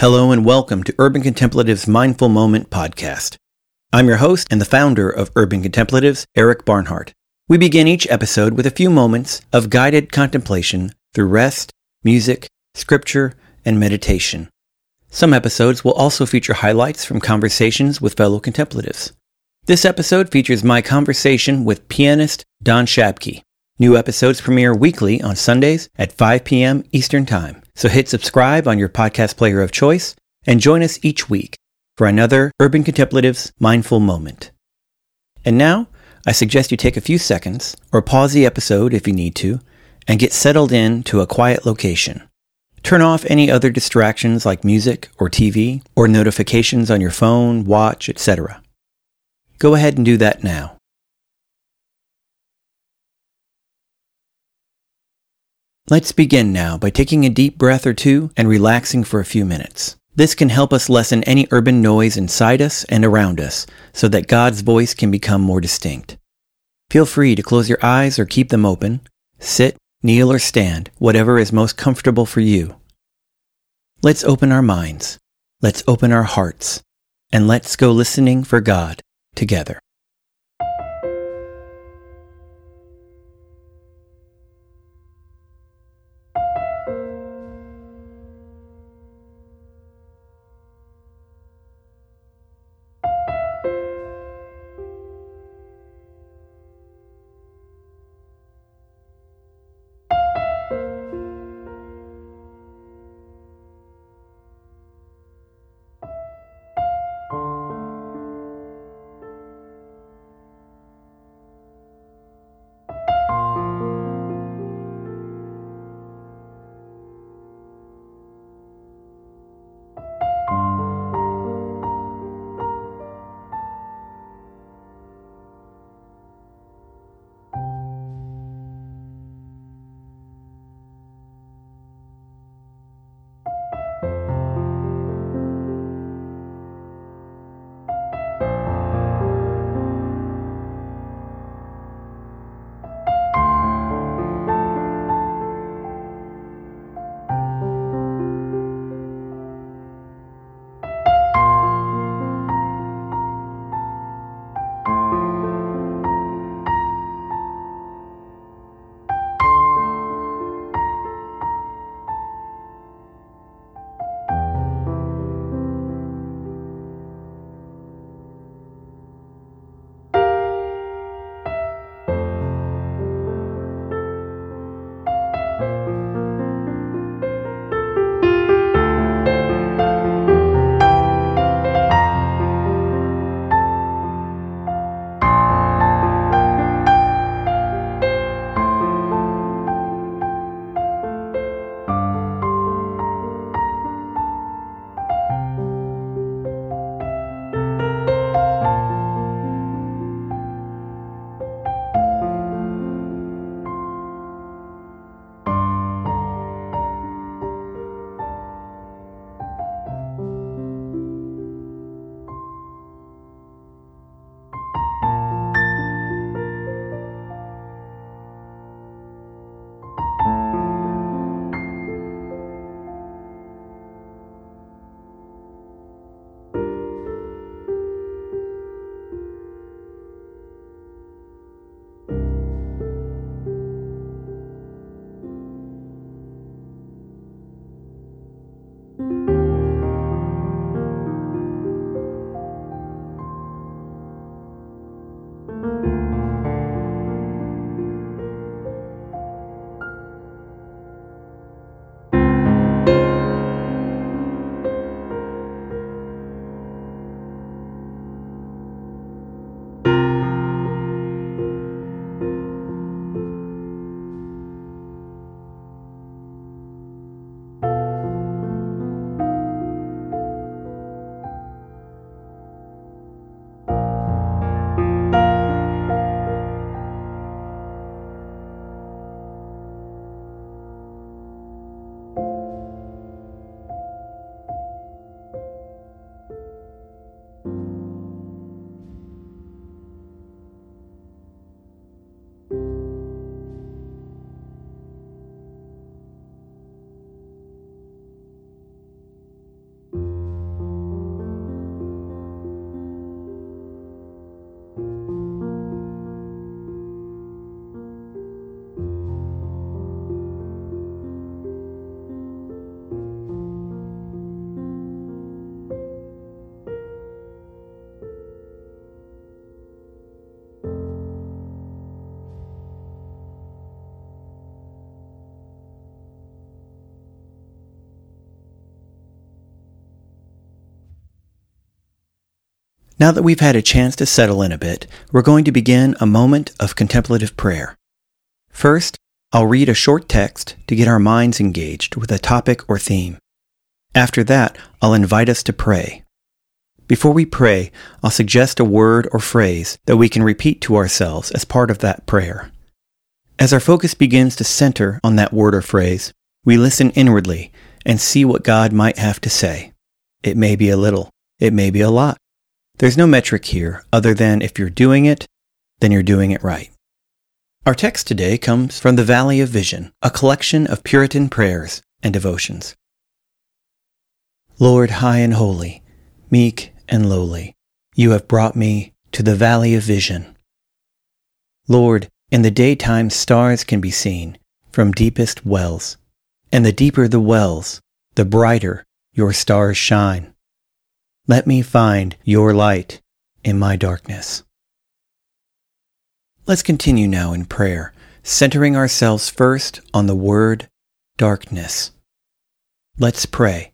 Hello and welcome to Urban Contemplatives Mindful Moment podcast. I'm your host and the founder of Urban Contemplatives, Eric Barnhart. We begin each episode with a few moments of guided contemplation through rest, music, scripture, and meditation. Some episodes will also feature highlights from conversations with fellow contemplatives. This episode features my conversation with pianist Don Shabkie. New episodes premiere weekly on Sundays at 5 p.m. Eastern Time. So hit subscribe on your podcast player of choice and join us each week for another Urban Contemplatives Mindful Moment. And now, I suggest you take a few seconds, or pause the episode if you need to, and get settled in to a quiet location. Turn off any other distractions like music or TV or notifications on your phone, watch, etc. Go ahead and do that now. Let's begin now by taking a deep breath or two and relaxing for a few minutes. This can help us lessen any urban noise inside us and around us so that God's voice can become more distinct. Feel free to close your eyes or keep them open. Sit, kneel, or stand, whatever is most comfortable for you. Let's open our minds. Let's open our hearts. And let's go listening for God together. Now that we've had a chance to settle in a bit, we're going to begin a moment of contemplative prayer. First, I'll read a short text to get our minds engaged with a topic or theme. After that, I'll invite us to pray. Before we pray, I'll suggest a word or phrase that we can repeat to ourselves as part of that prayer. As our focus begins to center on that word or phrase, we listen inwardly and see what God might have to say. It may be a little, it may be a lot. There's no metric here other than if you're doing it, then you're doing it right. Our text today comes from the Valley of Vision, a collection of Puritan prayers and devotions. Lord high and holy, meek and lowly, you have brought me to the Valley of Vision. Lord, in the daytime stars can be seen from deepest wells, and the deeper the wells, the brighter your stars shine. Let me find your light in my darkness. Let's continue now in prayer, centering ourselves first on the word darkness. Let's pray.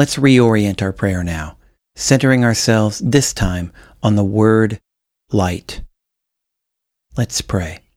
Let's reorient our prayer now, centering ourselves this time on the word light. Let's pray.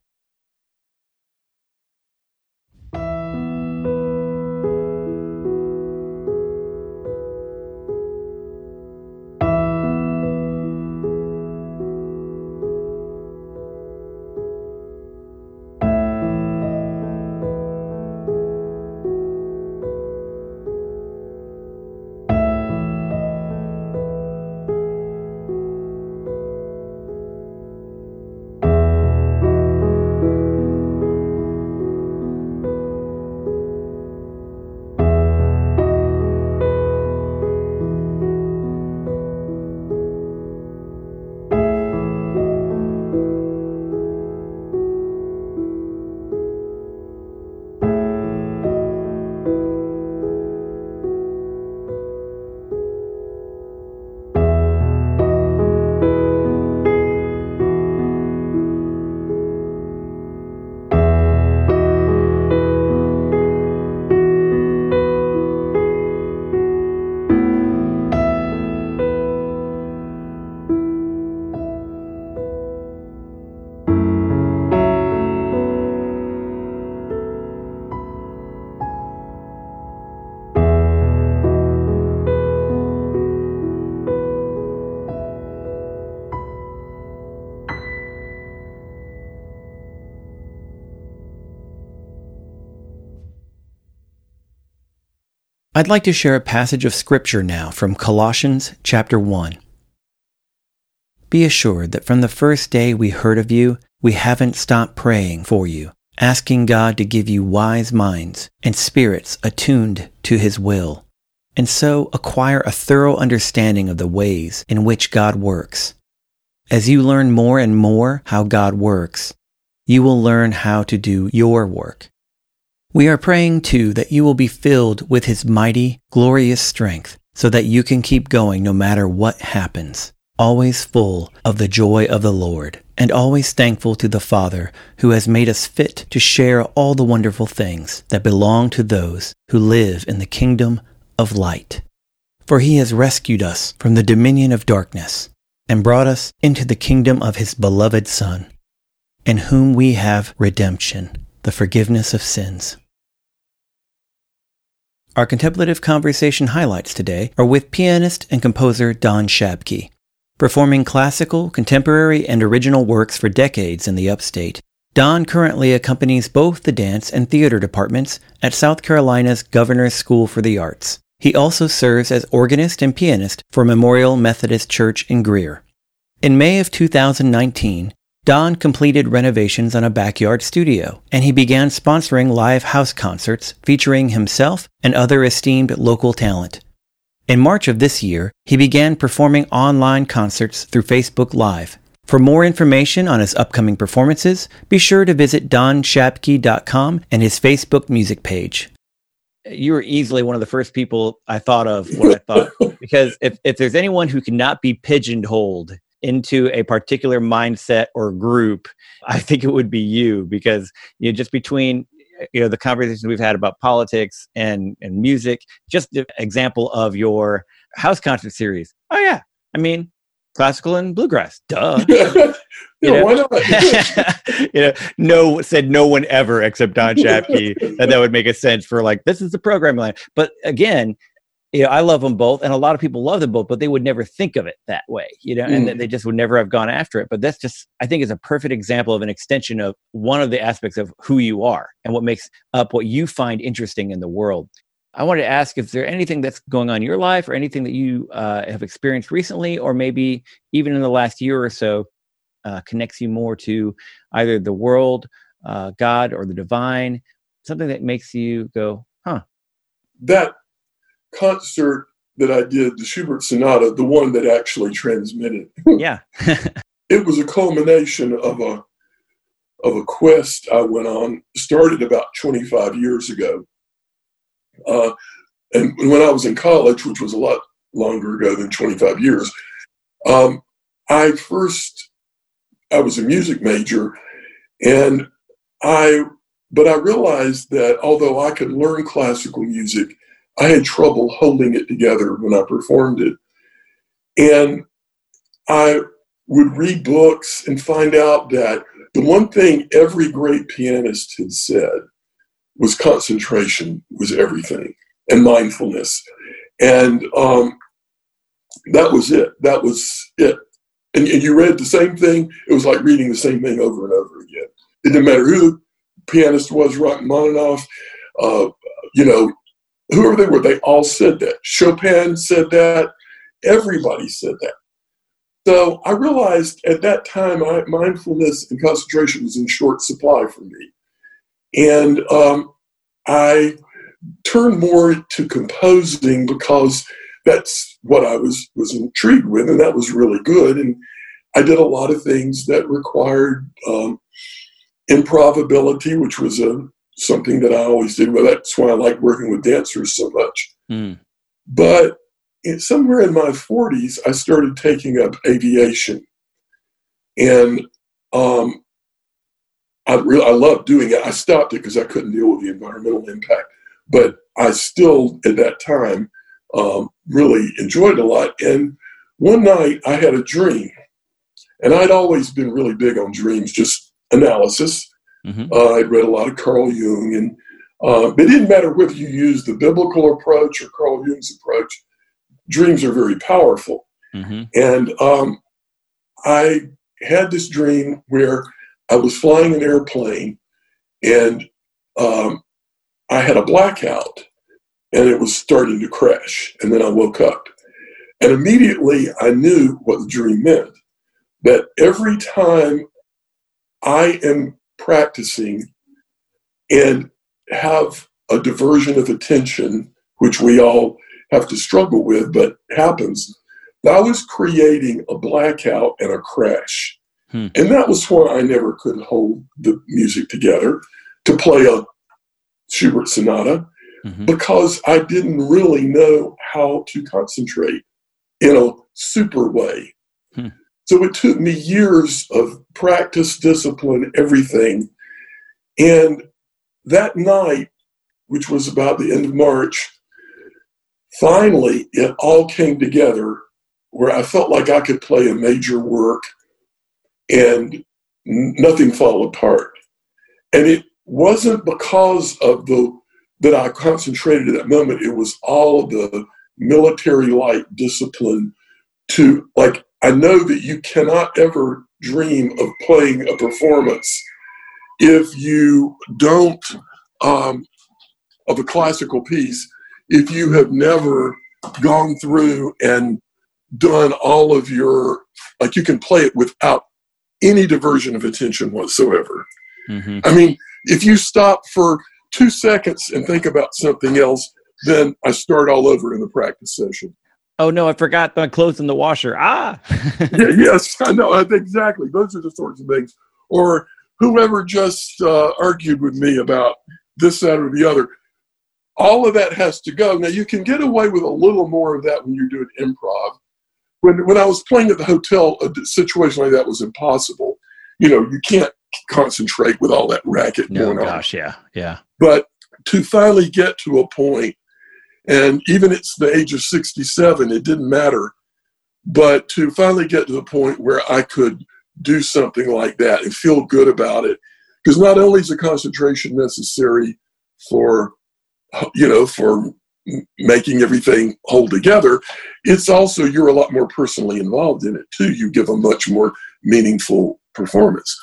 I'd like to share a passage of scripture now from Colossians chapter 1. Be assured that from the first day we heard of you, we haven't stopped praying for you, asking God to give you wise minds and spirits attuned to his will, and so acquire a thorough understanding of the ways in which God works. As you learn more and more how God works, you will learn how to do your work we are praying too that you will be filled with his mighty, glorious strength so that you can keep going no matter what happens, always full of the joy of the Lord, and always thankful to the Father who has made us fit to share all the wonderful things that belong to those who live in the kingdom of light. For he has rescued us from the dominion of darkness and brought us into the kingdom of his beloved Son, in whom we have redemption, the forgiveness of sins. Our contemplative conversation highlights today are with pianist and composer Don Shabkie. Performing classical, contemporary, and original works for decades in the upstate, Don currently accompanies both the dance and theater departments at South Carolina's Governor's School for the Arts. He also serves as organist and pianist for Memorial Methodist Church in Greer. In May of 2019, Don completed renovations on a backyard studio, and he began sponsoring live house concerts featuring himself and other esteemed local talent. In March of this year, he began performing online concerts through Facebook Live. For more information on his upcoming performances, be sure to visit donshabkie.com and his Facebook music page you were easily one of the first people I thought of when I thought because if, if there's anyone who cannot be pigeonholed into a particular mindset or group, I think it would be you because you know, just between you know the conversations we've had about politics and and music, just the example of your house concert series. Oh yeah, I mean classical and bluegrass. Duh. you know, why not? you know, no said no one ever except Don Shabkie that that would make a sense for like this is the program line. But again, you know, I love them both, and a lot of people love them both, but they would never think of it that way, you know, mm. and they just would never have gone after it. But that's just, I think, is a perfect example of an extension of one of the aspects of who you are and what makes up what you find interesting in the world. I wanted to ask if there anything that's going on in your life or anything that you uh, have experienced recently, or maybe even in the last year or so, uh, connects you more to either the world, uh, God, or the divine, something that makes you go, huh. That concert that I did, the Schubert Sonata, the one that actually transmitted. yeah. it was a culmination of a of a quest I went on, started about 25 years ago uh, and when I was in college, which was a lot longer ago than 25 years, um, I first, I was a music major and I, but I realized that although I could learn classical music, I had trouble holding it together when I performed it. And I would read books and find out that the one thing every great pianist had said was concentration was everything and mindfulness. And um, that was it. That was it. And, and, you read the same thing? It was like reading the same thing over and over again. It didn't matter who the pianist was rachmaninoff uh, you know whoever they were they all said that. Chopin said that. Everybody said that. So i realized at that time I, mindfulness and concentration was in short supply for me. And um, I turned more to composing because that's what I was was intrigued with, and that was really good. And I did a lot of things that required um, improbability, which was a something that I always did. Well, that's why I like working with dancers so much. Mm. But in, somewhere in my 40s, I started taking up aviation, and um, I really I loved doing it. I stopped it because I couldn't deal with the environmental impact, but I still at that time um, really enjoyed it a lot. And one night I had a dream, and I'd always been really big on dreams, just analysis. Mm-hmm. Uh, I'd read a lot of Carl Jung, and uh, it didn't matter whether you use the biblical approach or Carl Jung's approach. Dreams are very powerful, mm-hmm. and um, I had this dream where I was flying an airplane and um, I had a blackout and it was starting to crash. And then I woke up. And immediately I knew what the dream meant that every time I am practicing and have a diversion of attention, which we all have to struggle with, but happens, I was creating a blackout and a crash. Hmm. And that was why I never could hold the music together to play a Schubert sonata mm-hmm. because I didn't really know how to concentrate in a super way. So it took me years of practice, discipline, everything. And that night, which was about the end of March, finally it all came together where I felt like I could play a major work and nothing fall apart. And it wasn't because of the that I concentrated at that moment. It was all the military like discipline to like I know that you cannot ever dream of playing a performance if you don't um, of a classical piece if you have never gone through and done all of your like you can play it without any diversion of attention whatsoever Mm-hmm. i mean if you stop for two seconds and think about something else then i start all over in the practice session Oh no, I forgot my clothes in the washer. Ah. yes i know exactly. Those are the sorts of things. Or whoever just uh, argued with me about this that or the other. All of that has to go. Now you can get away with a little more of that when you're doing improv. When when i was playing at the hotel a situation like that was impossible. You know you can't concentrate with all that racket no, going on. gosh, yeah, yeah. but to finally get to a point and even at the age of 67 it didn't matter. But to finally get to the point where i could do something like that and feel good about it because not only is the concentration necessary for you know for making everything hold together it's also you're a lot more personally involved in it too. You give a much more meaningful performance.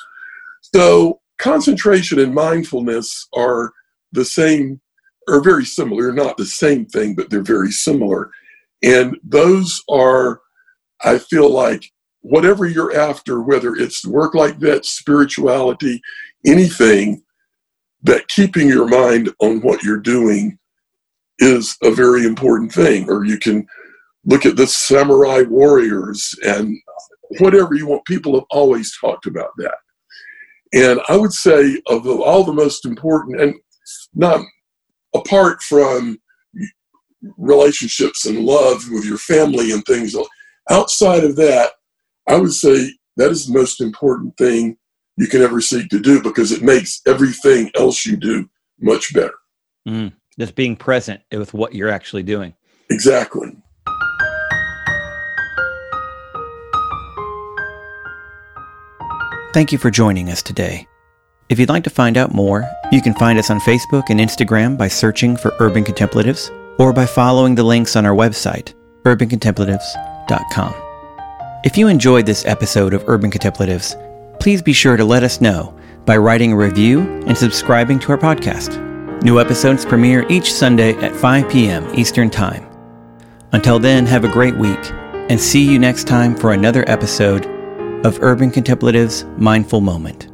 So concentration and mindfulness are the same are very similar not the same thing but they're very similar. And those are i feel like whatever you're after whether it's work like that spirituality anything that keeping your mind on what you're doing is a very important thing. Or you can look at the samurai warriors and whatever you want. People have always talked about that. And i would say of all the most important and not apart from relationships and love with your family and things outside of that i would say that is the most important thing you can ever seek to do because it makes everything else you do much better Mm. Just being present with what you're actually doing. exactly Thank you for joining us today. If you'd like to find out more, you can find us on Facebook and Instagram by searching for Urban Contemplatives or by following the links on our website, urbancontemplatives.com. If you enjoyed this episode of Urban Contemplatives, please be sure to let us know by writing a review and subscribing to our podcast. New episodes premiere each Sunday at 5 p.m. Eastern Time. Until then, have a great week and see you next time for another episode of Urban Contemplatives Mindful Moment.